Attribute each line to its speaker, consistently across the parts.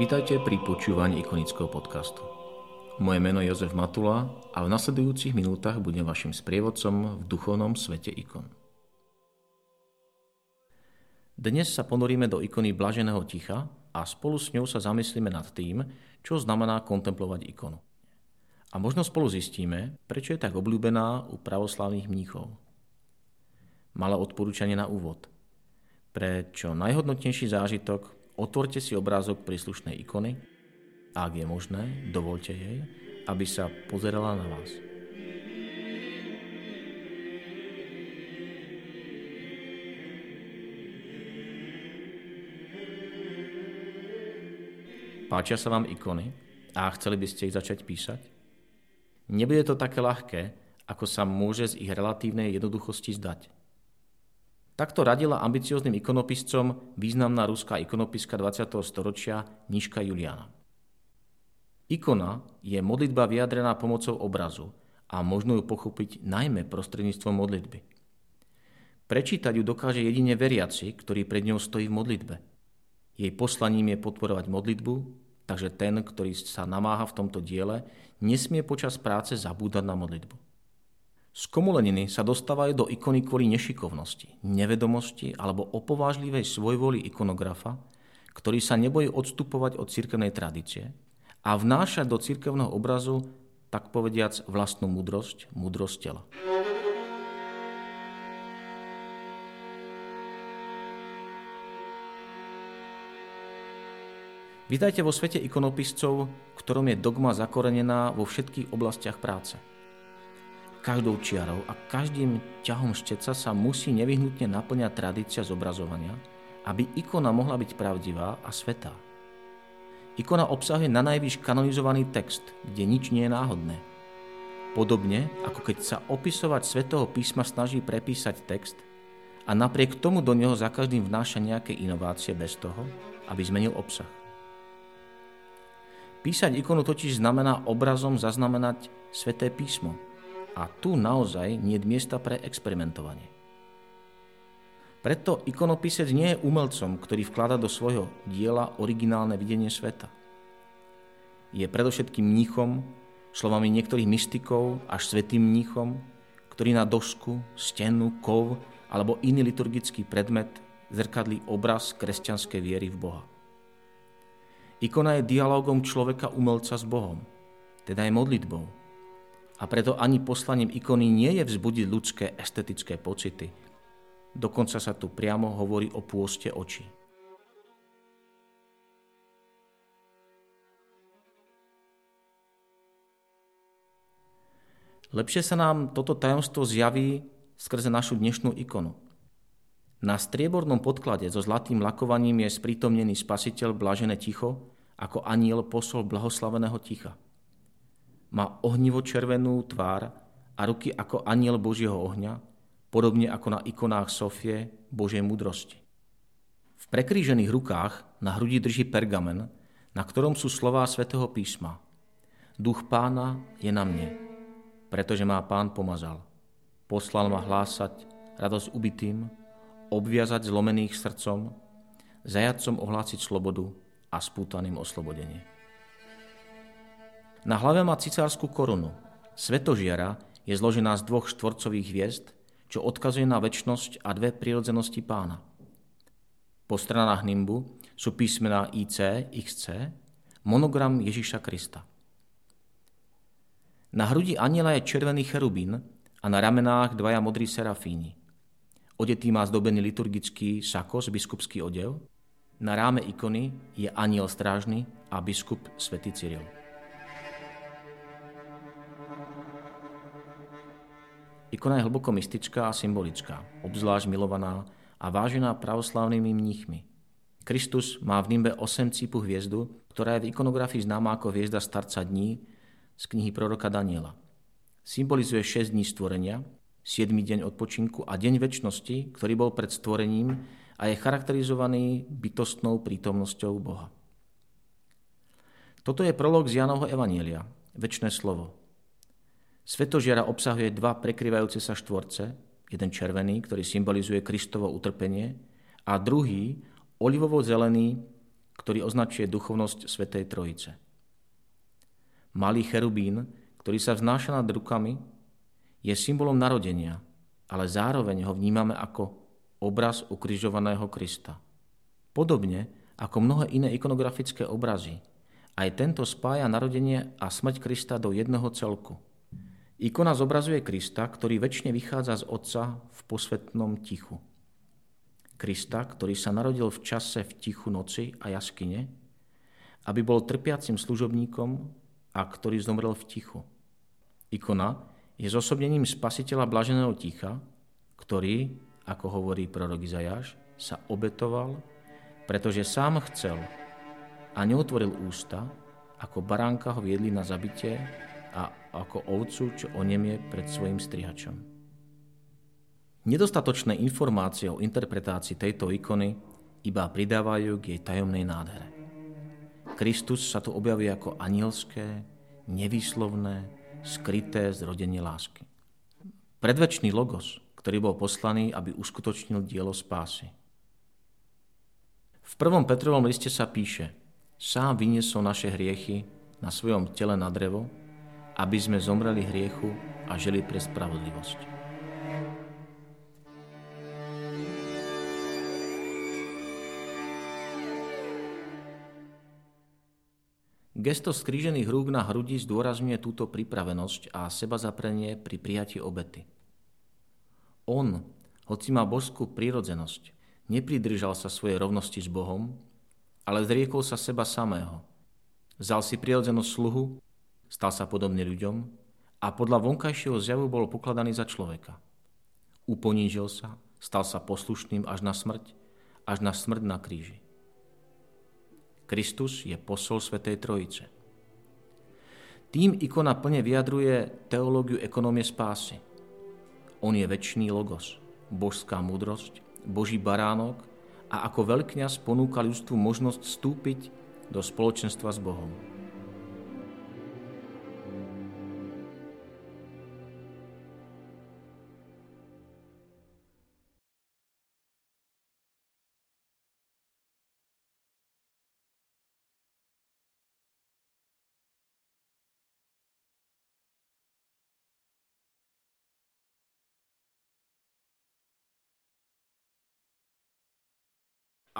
Speaker 1: Vítajte pri počúvaní ikonického podcastu. Moje meno je Jozef Matula a v nasledujúcich minútach budem vašim sprievodcom v duchovnom svete ikon. Dnes sa ponoríme do ikony blaženého ticha a spolu s ňou sa zamyslíme nad tým, čo znamená kontemplovať ikonu. A možno spolu zistíme, prečo je tak obľúbená u pravoslavných mníchov. Malé odporúčanie na úvod. Pre čo najhodnotnejší zážitok Otvorte si obrázok príslušnej ikony a ak je možné, dovolte jej, aby sa pozerala na vás. Páčia sa vám ikony a chceli by ste ich začať písať? Nebude to také ľahké, ako sa môže z ich relatívnej jednoduchosti zdať. Takto radila ambicióznym ikonopiscom významná ruská ikonopiska 20. storočia Niška Juliana. Ikona je modlitba vyjadrená pomocou obrazu a možno ju pochopiť najmä prostredníctvom modlitby. Prečítať ju dokáže jedine veriaci, ktorý pred ňou stojí v modlitbe. Jej poslaním je podporovať modlitbu, takže ten, ktorý sa namáha v tomto diele, nesmie počas práce zabúdať na modlitbu. Skomuleniny sa dostávajú do ikony kvôli nešikovnosti, nevedomosti alebo opovážlivej svojvoli ikonografa, ktorý sa nebojí odstupovať od cirkevnej tradície a vnášať do cirkevného obrazu, tak povediac, vlastnú múdrosť, múdrosť tela. Vítajte vo svete ikonopiscov, ktorom je dogma zakorenená vo všetkých oblastiach práce – Každou čiarou a každým ťahom šteca sa musí nevyhnutne naplňať tradícia zobrazovania, aby ikona mohla byť pravdivá a svetá. Ikona obsahuje na najvyš kanonizovaný text, kde nič nie je náhodné. Podobne ako keď sa opisovať svetého písma snaží prepísať text a napriek tomu do neho za každým vnáša nejaké inovácie bez toho, aby zmenil obsah. Písať ikonu totiž znamená obrazom zaznamenať sveté písmo – a tu naozaj nie je miesta pre experimentovanie. Preto ikonopisec nie je umelcom, ktorý vklada do svojho diela originálne videnie sveta. Je predovšetkým mníchom, slovami niektorých mystikov až svetým mníchom, ktorý na došku, stenu, kov alebo iný liturgický predmet zrkadlí obraz kresťanskej viery v Boha. Ikona je dialogom človeka umelca s Bohom, teda je modlitbou, a preto ani poslaním ikony nie je vzbudiť ľudské estetické pocity. Dokonca sa tu priamo hovorí o pôste očí. Lepšie sa nám toto tajomstvo zjaví skrze našu dnešnú ikonu. Na striebornom podklade so zlatým lakovaním je sprítomnený spasiteľ blažené ticho ako aniel posol blahoslaveného ticha. Má ohnivo červenú tvár a ruky ako aniel Božieho ohňa, podobne ako na ikonách Sofie Božej múdrosti. V prekrížených rukách na hrudi drží pergamen, na ktorom sú slová svätého písma. Duch pána je na mne, pretože má pán pomazal. Poslal ma hlásať radosť ubitým, obviazať zlomených srdcom, zajadcom ohlásiť slobodu a spútaným oslobodenie. Na hlave má cicárskú korunu. Svetožiara je zložená z dvoch štvorcových hviezd, čo odkazuje na väčnosť a dve prirodzenosti pána. Po stranách nimbu sú písmená IC, XC, monogram Ježiša Krista. Na hrudi aniela je červený cherubín a na ramenách dvaja modrí serafíni. Odetý má zdobený liturgický sakos, biskupský odev. Na ráme ikony je aniel strážny a biskup svätý Cyril. Ikona je hlboko mystická a symbolická, obzvlášť milovaná a vážená pravoslavnými mníchmi. Kristus má v nimbe 8 cípu hviezdu, ktorá je v ikonografii známa ako hviezda starca dní z knihy proroka Daniela. Symbolizuje 6 dní stvorenia, 7 deň odpočinku a deň väčšnosti, ktorý bol pred stvorením a je charakterizovaný bytostnou prítomnosťou Boha. Toto je prolog z Janovho Evanielia, väčšné slovo. Svetožiara obsahuje dva prekryvajúce sa štvorce, jeden červený, ktorý symbolizuje Kristovo utrpenie, a druhý, olivovo-zelený, ktorý označuje duchovnosť Svetej Trojice. Malý cherubín, ktorý sa vznáša nad rukami, je symbolom narodenia, ale zároveň ho vnímame ako obraz ukrižovaného Krista. Podobne ako mnohé iné ikonografické obrazy, aj tento spája narodenie a smrť Krista do jedného celku. Ikona zobrazuje Krista, ktorý väčšine vychádza z Otca v posvetnom tichu. Krista, ktorý sa narodil v čase v tichu noci a jaskyne, aby bol trpiacim služobníkom a ktorý zomrel v tichu. Ikona je zosobnením spasiteľa blaženého ticha, ktorý, ako hovorí prorok Izajáš, sa obetoval, pretože sám chcel a neotvoril ústa, ako baránka ho viedli na zabitie ako ovcu, čo onemie pred svojim strihačom. Nedostatočné informácie o interpretácii tejto ikony iba pridávajú k jej tajomnej nádhere. Kristus sa tu objavuje ako anielské, nevýslovné, skryté zrodenie lásky. Predvečný logos, ktorý bol poslaný, aby uskutočnil dielo spásy. V prvom Petrovom liste sa píše Sám vyniesol naše hriechy na svojom tele na drevo, aby sme zomreli hriechu a žili pre spravodlivosť. Gesto skrížených rúk na hrudi zdôrazňuje túto pripravenosť a seba zaprenie pri prijati obety. On, hoci má božskú prírodzenosť, nepridržal sa svojej rovnosti s Bohom, ale zriekol sa seba samého. Vzal si prírodzenosť sluhu, stal sa podobný ľuďom a podľa vonkajšieho zjavu bol pokladaný za človeka. Uponížil sa, stal sa poslušným až na smrť, až na smrť na kríži. Kristus je posol Svetej Trojice. Tým ikona plne vyjadruje teológiu ekonomie spásy. On je väčší logos, božská múdrosť, boží baránok a ako veľkňaz ponúka ľudstvu možnosť vstúpiť do spoločenstva s Bohom.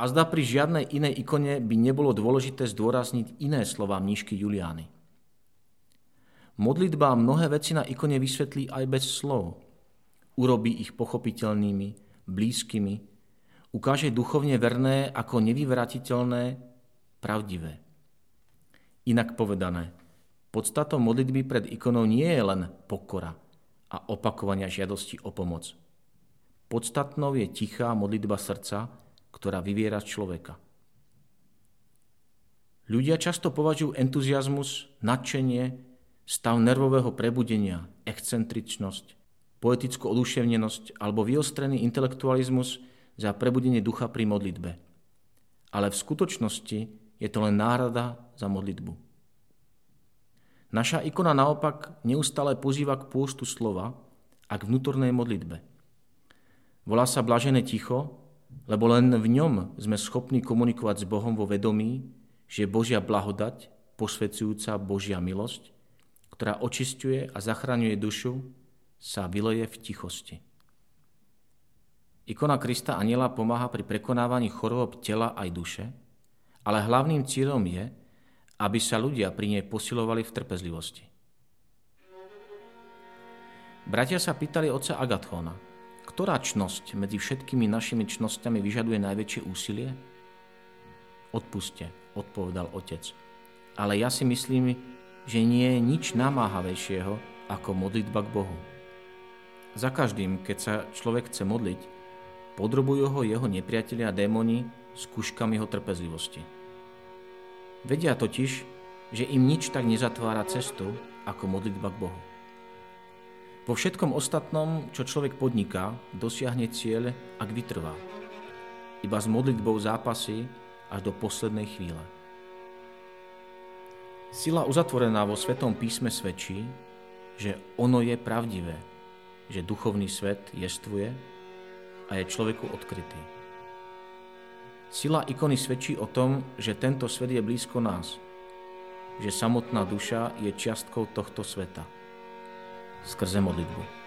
Speaker 1: A zda pri žiadnej inej ikone by nebolo dôležité zdôrazniť iné slova mníšky Juliány. Modlitba mnohé veci na ikone vysvetlí aj bez slov. Urobí ich pochopiteľnými, blízkymi, ukáže duchovne verné ako nevyvratiteľné, pravdivé. Inak povedané, podstatou modlitby pred ikonou nie je len pokora a opakovania žiadosti o pomoc. Podstatnou je tichá modlitba srdca, ktorá vyviera z človeka. Ľudia často považujú entuziasmus, nadšenie, stav nervového prebudenia, excentričnosť, poetickú oduševnenosť alebo vyostrený intelektualizmus za prebudenie ducha pri modlitbe. Ale v skutočnosti je to len náhrada za modlitbu. Naša ikona naopak neustále pozýva k pôstu slova a k vnútornej modlitbe. Volá sa blažené ticho lebo len v ňom sme schopní komunikovať s Bohom vo vedomí, že Božia blahodať, posvedzujúca Božia milosť, ktorá očistuje a zachraňuje dušu, sa vyleje v tichosti. Ikona Krista Aniela pomáha pri prekonávaní chorôb tela aj duše, ale hlavným cieľom je, aby sa ľudia pri nej posilovali v trpezlivosti. Bratia sa pýtali otca Agathóna, ktorá čnosť medzi všetkými našimi čnosťami vyžaduje najväčšie úsilie? Odpuste, odpovedal otec. Ale ja si myslím, že nie je nič namáhavejšieho ako modlitba k Bohu. Za každým, keď sa človek chce modliť, podrobujú ho jeho nepriatelia a démoni skúškami jeho trpezlivosti. Vedia totiž, že im nič tak nezatvára cestu ako modlitba k Bohu. Vo všetkom ostatnom, čo človek podniká, dosiahne cieľ, ak vytrvá. Iba s modlitbou zápasy až do poslednej chvíle. Sila uzatvorená vo Svetom písme svedčí, že ono je pravdivé, že duchovný svet jestvuje a je človeku odkrytý. Sila ikony svedčí o tom, že tento svet je blízko nás, že samotná duša je čiastkou tohto sveta skrze modlitbu.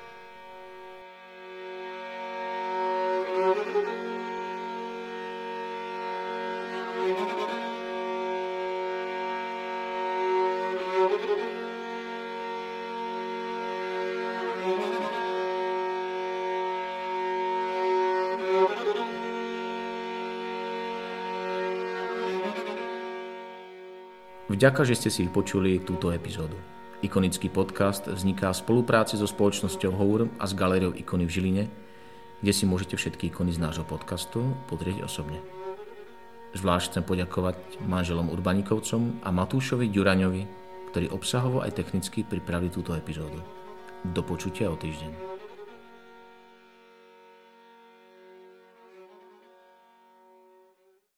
Speaker 1: Vďaka, že ste si vypočuli túto epizódu. Ikonický podcast vzniká v spolupráci so spoločnosťou Hour a s galériou Ikony v Žiline, kde si môžete všetky ikony z nášho podcastu podrieť osobne. Zvlášť chcem poďakovať manželom Urbanikovcom a Matúšovi Ďuraňovi, ktorí obsahovo aj technicky pripravili túto epizódu. Do počutia o týždeň.